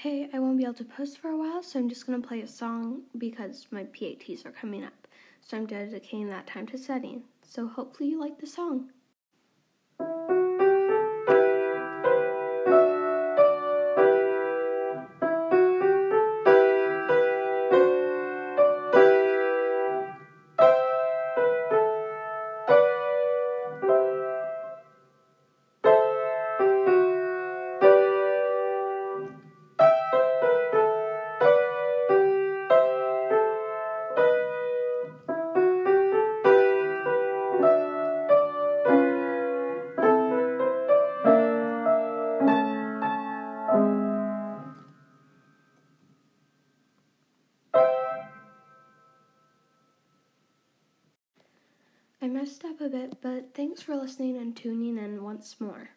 Hey, I won't be able to post for a while, so I'm just going to play a song because my PATs are coming up. So I'm dedicating that time to studying. So hopefully you like the song. I messed up a bit, but thanks for listening and tuning in once more.